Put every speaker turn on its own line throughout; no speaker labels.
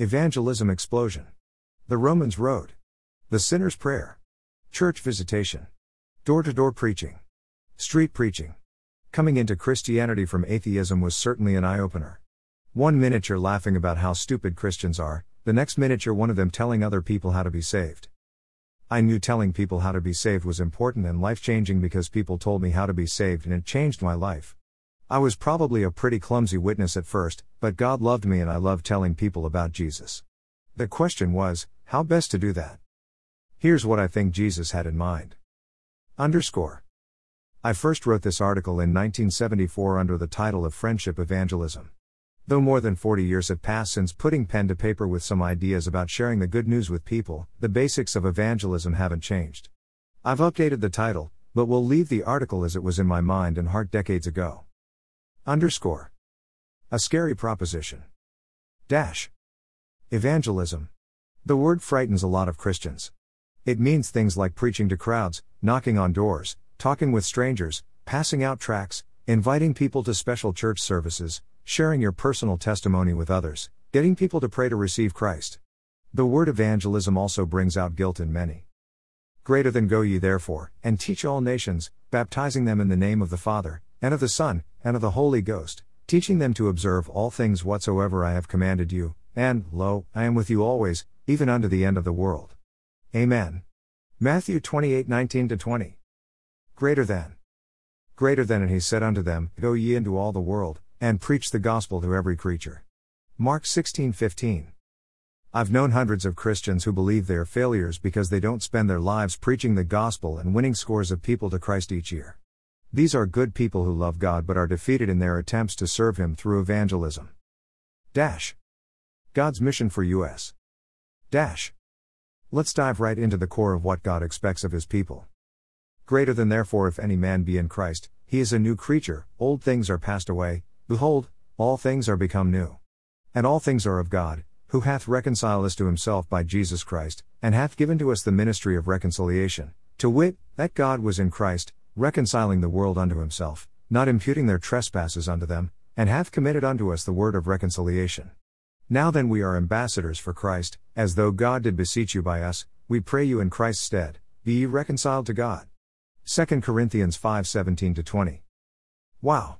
Evangelism explosion. The Romans Road. The Sinner's Prayer. Church visitation. Door to door preaching. Street preaching. Coming into Christianity from atheism was certainly an eye opener. One minute you're laughing about how stupid Christians are, the next minute you're one of them telling other people how to be saved. I knew telling people how to be saved was important and life changing because people told me how to be saved and it changed my life. I was probably a pretty clumsy witness at first, but God loved me and I loved telling people about Jesus. The question was, how best to do that? Here's what I think Jesus had in mind. Underscore. I first wrote this article in 1974 under the title of Friendship Evangelism. Though more than 40 years have passed since putting pen to paper with some ideas about sharing the good news with people, the basics of evangelism haven't changed. I've updated the title, but will leave the article as it was in my mind and heart decades ago. Underscore. A scary proposition. Dash. Evangelism. The word frightens a lot of Christians. It means things like preaching to crowds, knocking on doors, talking with strangers, passing out tracts, inviting people to special church services, sharing your personal testimony with others, getting people to pray to receive Christ. The word evangelism also brings out guilt in many. Greater than go ye therefore, and teach all nations, baptizing them in the name of the Father, and of the Son, and of the Holy Ghost, teaching them to observe all things whatsoever I have commanded you, and, lo, I am with you always, even unto the end of the world. Amen. Matthew 28 19 20. Greater than. Greater than, and he said unto them, Go ye into all the world, and preach the gospel to every creature. Mark 16:15. I've known hundreds of Christians who believe they are failures because they don't spend their lives preaching the gospel and winning scores of people to Christ each year. These are good people who love God but are defeated in their attempts to serve him through evangelism. Dash. God's mission for US. Dash. Let's dive right into the core of what God expects of his people. Greater than therefore if any man be in Christ, he is a new creature, old things are passed away, Behold, all things are become new. And all things are of God, who hath reconciled us to himself by Jesus Christ, and hath given to us the ministry of reconciliation, to wit, that God was in Christ, reconciling the world unto himself, not imputing their trespasses unto them, and hath committed unto us the word of reconciliation. Now then we are ambassadors for Christ, as though God did beseech you by us, we pray you in Christ's stead, be ye reconciled to God. 2 Corinthians 5 17 20. Wow!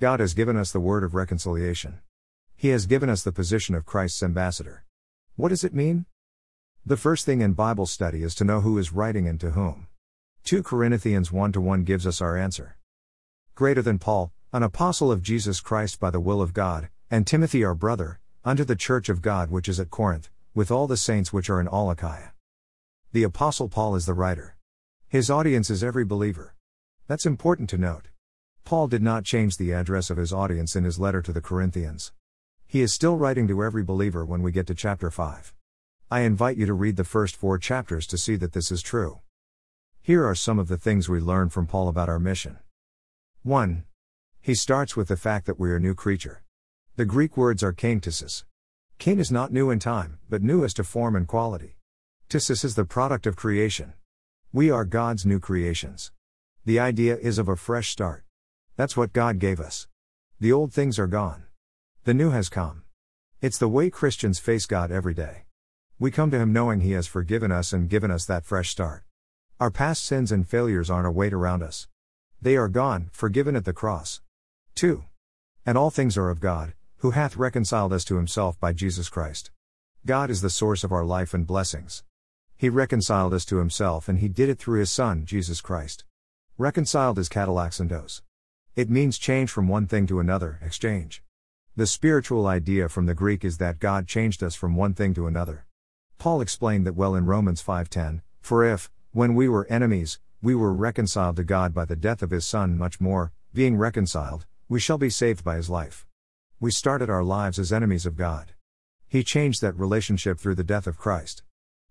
God has given us the word of reconciliation. He has given us the position of Christ's ambassador. What does it mean? The first thing in Bible study is to know who is writing and to whom. 2 Corinthians 1 1 gives us our answer. Greater than Paul, an apostle of Jesus Christ by the will of God, and Timothy our brother, unto the church of God which is at Corinth, with all the saints which are in all Achaia. The apostle Paul is the writer. His audience is every believer. That's important to note. Paul did not change the address of his audience in his letter to the Corinthians. He is still writing to every believer when we get to chapter 5. I invite you to read the first four chapters to see that this is true. Here are some of the things we learn from Paul about our mission. 1. He starts with the fact that we are new creature. The Greek words are kaintisis. Kain is not new in time, but new as to form and quality. Tisis is the product of creation. We are God's new creations. The idea is of a fresh start. That's what God gave us. The old things are gone. The new has come. It's the way Christians face God every day. We come to Him knowing He has forgiven us and given us that fresh start. Our past sins and failures aren't a weight around us. They are gone, forgiven at the cross. 2. And all things are of God, who hath reconciled us to Himself by Jesus Christ. God is the source of our life and blessings. He reconciled us to Himself and He did it through His Son, Jesus Christ. Reconciled is katalaxandos. It means change from one thing to another, exchange. The spiritual idea from the Greek is that God changed us from one thing to another. Paul explained that well in Romans 5:10, for if, when we were enemies, we were reconciled to God by the death of his son much more, being reconciled, we shall be saved by his life. We started our lives as enemies of God. He changed that relationship through the death of Christ.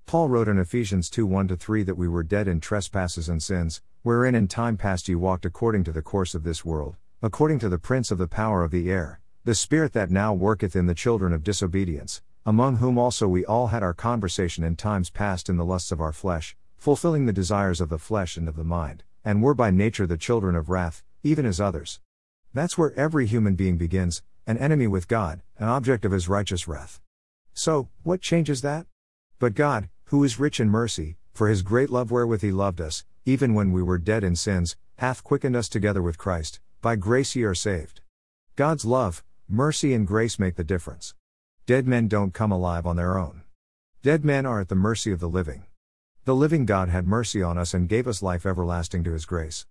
Paul wrote in Ephesians 2 1 3 that we were dead in trespasses and sins, wherein in time past ye walked according to the course of this world, according to the prince of the power of the air, the spirit that now worketh in the children of disobedience, among whom also we all had our conversation in times past in the lusts of our flesh, fulfilling the desires of the flesh and of the mind, and were by nature the children of wrath, even as others. That's where every human being begins, an enemy with God, an object of his righteous wrath. So, what changes that? But God, who is rich in mercy, for his great love wherewith he loved us, even when we were dead in sins, hath quickened us together with Christ, by grace ye are saved. God's love, mercy, and grace make the difference. Dead men don't come alive on their own. Dead men are at the mercy of the living. The living God had mercy on us and gave us life everlasting to his grace.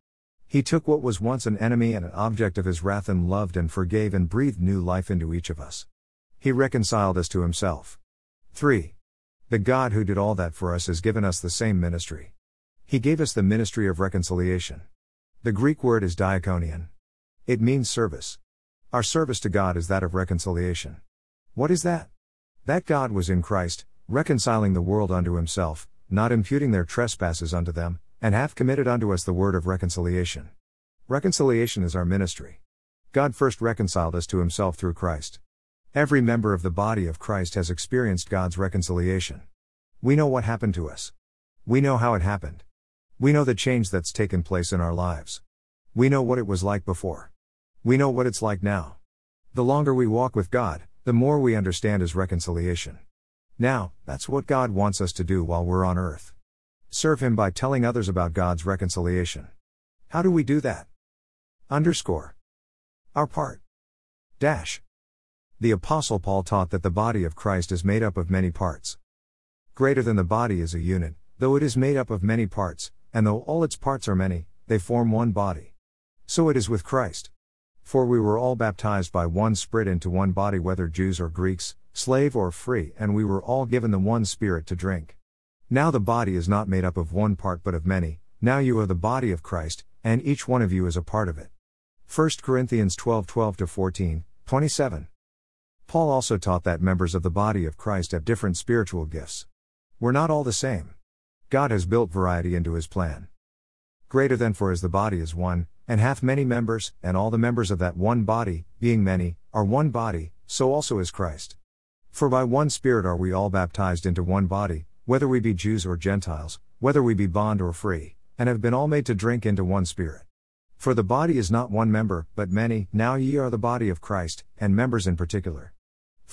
He took what was once an enemy and an object of his wrath and loved and forgave and breathed new life into each of us. He reconciled us to himself. 3. The God who did all that for us has given us the same ministry. He gave us the ministry of reconciliation. The Greek word is diakonion. It means service. Our service to God is that of reconciliation. What is that? That God was in Christ, reconciling the world unto himself, not imputing their trespasses unto them, and hath committed unto us the word of reconciliation. Reconciliation is our ministry. God first reconciled us to himself through Christ. Every member of the body of Christ has experienced God's reconciliation. We know what happened to us. We know how it happened. We know the change that's taken place in our lives. We know what it was like before. We know what it's like now. The longer we walk with God, the more we understand His reconciliation. Now, that's what God wants us to do while we're on earth. Serve Him by telling others about God's reconciliation. How do we do that? Underscore. Our part. Dash. The Apostle Paul taught that the body of Christ is made up of many parts. Greater than the body is a unit, though it is made up of many parts, and though all its parts are many, they form one body. So it is with Christ. For we were all baptized by one Spirit into one body, whether Jews or Greeks, slave or free, and we were all given the one Spirit to drink. Now the body is not made up of one part but of many, now you are the body of Christ, and each one of you is a part of it. 1 Corinthians 12 12 14, 27. Paul also taught that members of the body of Christ have different spiritual gifts. We're not all the same. God has built variety into his plan. Greater than for as the body is one, and hath many members, and all the members of that one body, being many, are one body, so also is Christ. For by one Spirit are we all baptized into one body, whether we be Jews or Gentiles, whether we be bond or free, and have been all made to drink into one Spirit. For the body is not one member, but many, now ye are the body of Christ, and members in particular.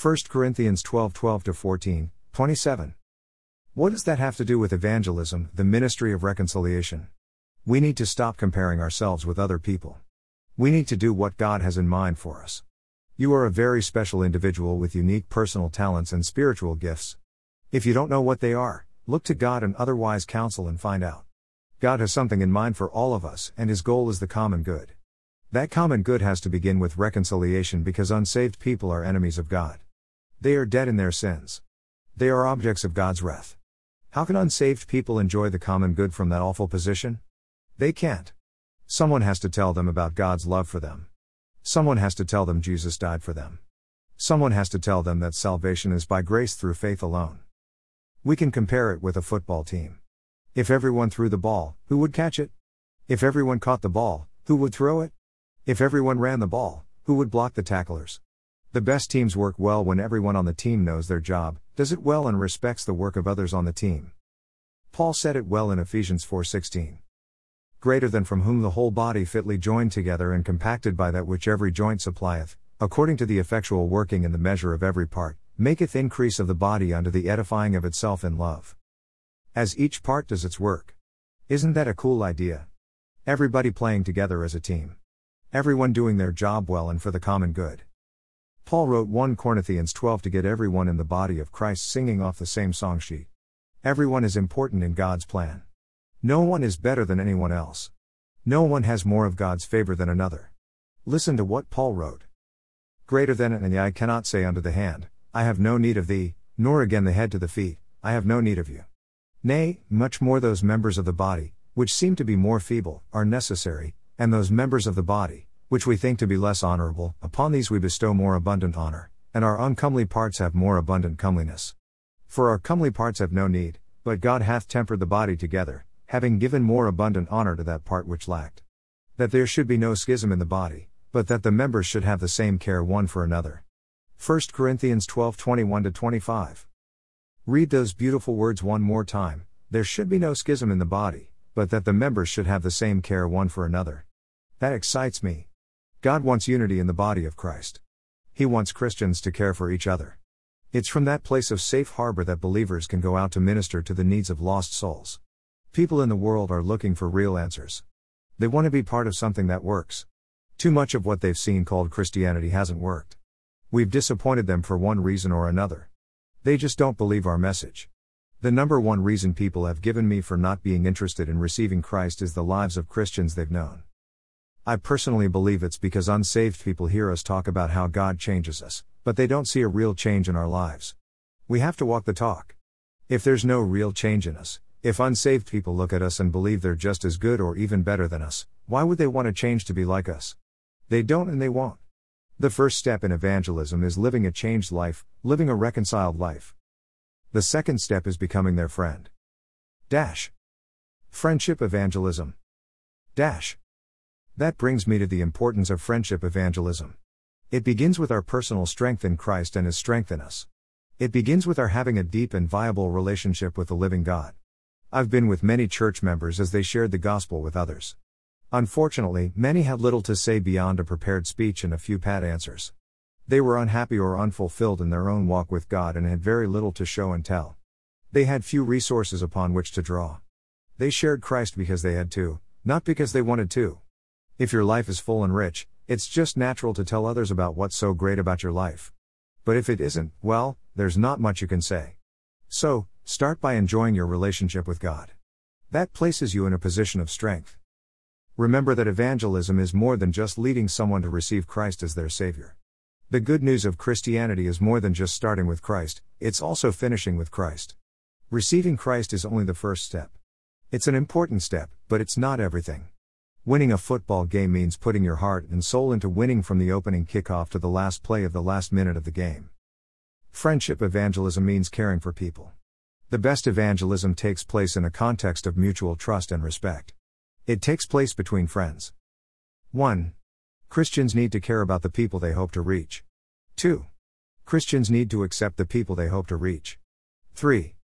1 Corinthians 12 12 14, 27. What does that have to do with evangelism, the ministry of reconciliation? We need to stop comparing ourselves with other people. We need to do what God has in mind for us. You are a very special individual with unique personal talents and spiritual gifts. If you don't know what they are, look to God and otherwise counsel and find out. God has something in mind for all of us, and His goal is the common good. That common good has to begin with reconciliation because unsaved people are enemies of God. They are dead in their sins. They are objects of God's wrath. How can unsaved people enjoy the common good from that awful position? They can't. Someone has to tell them about God's love for them. Someone has to tell them Jesus died for them. Someone has to tell them that salvation is by grace through faith alone. We can compare it with a football team. If everyone threw the ball, who would catch it? If everyone caught the ball, who would throw it? If everyone ran the ball, who would block the tacklers? The best teams work well when everyone on the team knows their job, does it well and respects the work of others on the team. Paul said it well in Ephesians 4:16. Greater than from whom the whole body fitly joined together and compacted by that which every joint supplieth, according to the effectual working in the measure of every part, maketh increase of the body unto the edifying of itself in love. As each part does its work. Isn't that a cool idea? Everybody playing together as a team. Everyone doing their job well and for the common good. Paul wrote 1 Corinthians 12 to get everyone in the body of Christ singing off the same song sheet. Everyone is important in God's plan. No one is better than anyone else. No one has more of God's favor than another. Listen to what Paul wrote. Greater than and the eye cannot say unto the hand, I have no need of thee, nor again the head to the feet, I have no need of you. Nay, much more those members of the body, which seem to be more feeble, are necessary, and those members of the body, which we think to be less honorable, upon these we bestow more abundant honor, and our uncomely parts have more abundant comeliness. For our comely parts have no need, but God hath tempered the body together, having given more abundant honor to that part which lacked. That there should be no schism in the body, but that the members should have the same care one for another. 1 Corinthians 12 21 25. Read those beautiful words one more time there should be no schism in the body, but that the members should have the same care one for another. That excites me. God wants unity in the body of Christ. He wants Christians to care for each other. It's from that place of safe harbor that believers can go out to minister to the needs of lost souls. People in the world are looking for real answers. They want to be part of something that works. Too much of what they've seen called Christianity hasn't worked. We've disappointed them for one reason or another. They just don't believe our message. The number one reason people have given me for not being interested in receiving Christ is the lives of Christians they've known. I personally believe it's because unsaved people hear us talk about how God changes us, but they don't see a real change in our lives. We have to walk the talk. If there's no real change in us, if unsaved people look at us and believe they're just as good or even better than us, why would they want to change to be like us? They don't and they won't. The first step in evangelism is living a changed life, living a reconciled life. The second step is becoming their friend. Dash. Friendship evangelism. Dash. That brings me to the importance of friendship evangelism. It begins with our personal strength in Christ and His strength in us. It begins with our having a deep and viable relationship with the living God. I've been with many church members as they shared the gospel with others. Unfortunately, many had little to say beyond a prepared speech and a few pat answers. They were unhappy or unfulfilled in their own walk with God and had very little to show and tell. They had few resources upon which to draw. They shared Christ because they had to, not because they wanted to. If your life is full and rich, it's just natural to tell others about what's so great about your life. But if it isn't, well, there's not much you can say. So, start by enjoying your relationship with God. That places you in a position of strength. Remember that evangelism is more than just leading someone to receive Christ as their Savior. The good news of Christianity is more than just starting with Christ, it's also finishing with Christ. Receiving Christ is only the first step. It's an important step, but it's not everything. Winning a football game means putting your heart and soul into winning from the opening kickoff to the last play of the last minute of the game. Friendship evangelism means caring for people. The best evangelism takes place in a context of mutual trust and respect. It takes place between friends. 1. Christians need to care about the people they hope to reach. 2. Christians need to accept the people they hope to reach. 3.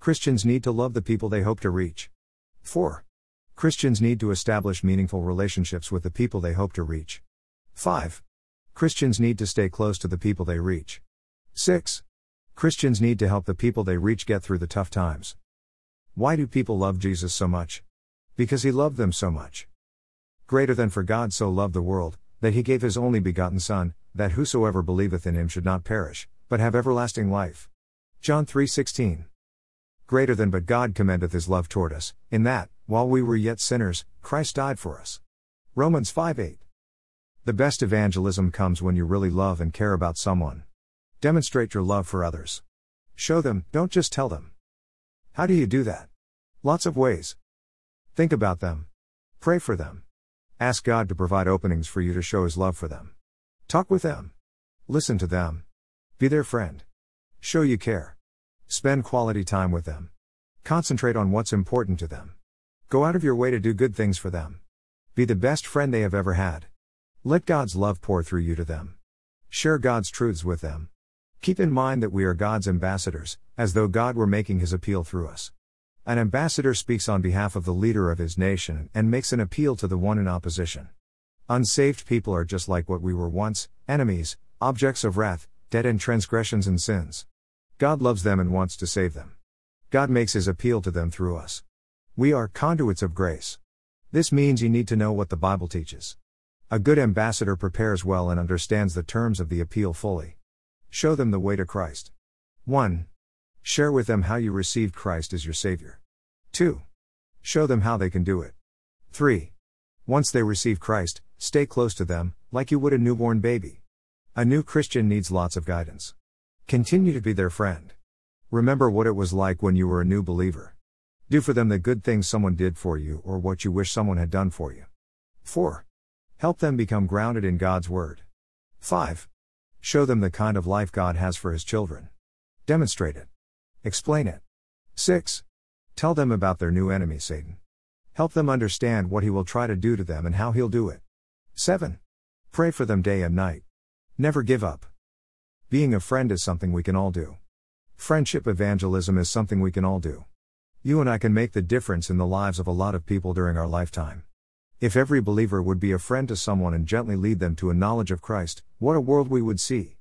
Christians need to love the people they hope to reach. 4. Christians need to establish meaningful relationships with the people they hope to reach. 5. Christians need to stay close to the people they reach. 6. Christians need to help the people they reach get through the tough times. Why do people love Jesus so much? Because he loved them so much. Greater than for God so loved the world, that he gave his only begotten Son, that whosoever believeth in him should not perish, but have everlasting life. John 3:16. Greater than but God commendeth his love toward us, in that, while we were yet sinners, Christ died for us. Romans 5:8. The best evangelism comes when you really love and care about someone. Demonstrate your love for others. Show them, don't just tell them. How do you do that? Lots of ways. Think about them. Pray for them. Ask God to provide openings for you to show His love for them. Talk with them. Listen to them. Be their friend. Show you care. Spend quality time with them. Concentrate on what's important to them. Go out of your way to do good things for them. Be the best friend they have ever had. Let God's love pour through you to them. Share God's truths with them. Keep in mind that we are God's ambassadors, as though God were making his appeal through us. An ambassador speaks on behalf of the leader of his nation and makes an appeal to the one in opposition. Unsaved people are just like what we were once enemies, objects of wrath, dead in transgressions and sins. God loves them and wants to save them. God makes his appeal to them through us. We are conduits of grace. This means you need to know what the Bible teaches. A good ambassador prepares well and understands the terms of the appeal fully. Show them the way to Christ. 1. Share with them how you received Christ as your Savior. 2. Show them how they can do it. 3. Once they receive Christ, stay close to them, like you would a newborn baby. A new Christian needs lots of guidance. Continue to be their friend. Remember what it was like when you were a new believer. Do for them the good things someone did for you or what you wish someone had done for you. 4. Help them become grounded in God's Word. 5. Show them the kind of life God has for His children. Demonstrate it. Explain it. 6. Tell them about their new enemy, Satan. Help them understand what he will try to do to them and how he'll do it. 7. Pray for them day and night. Never give up. Being a friend is something we can all do. Friendship evangelism is something we can all do. You and I can make the difference in the lives of a lot of people during our lifetime. If every believer would be a friend to someone and gently lead them to a knowledge of Christ, what a world we would see.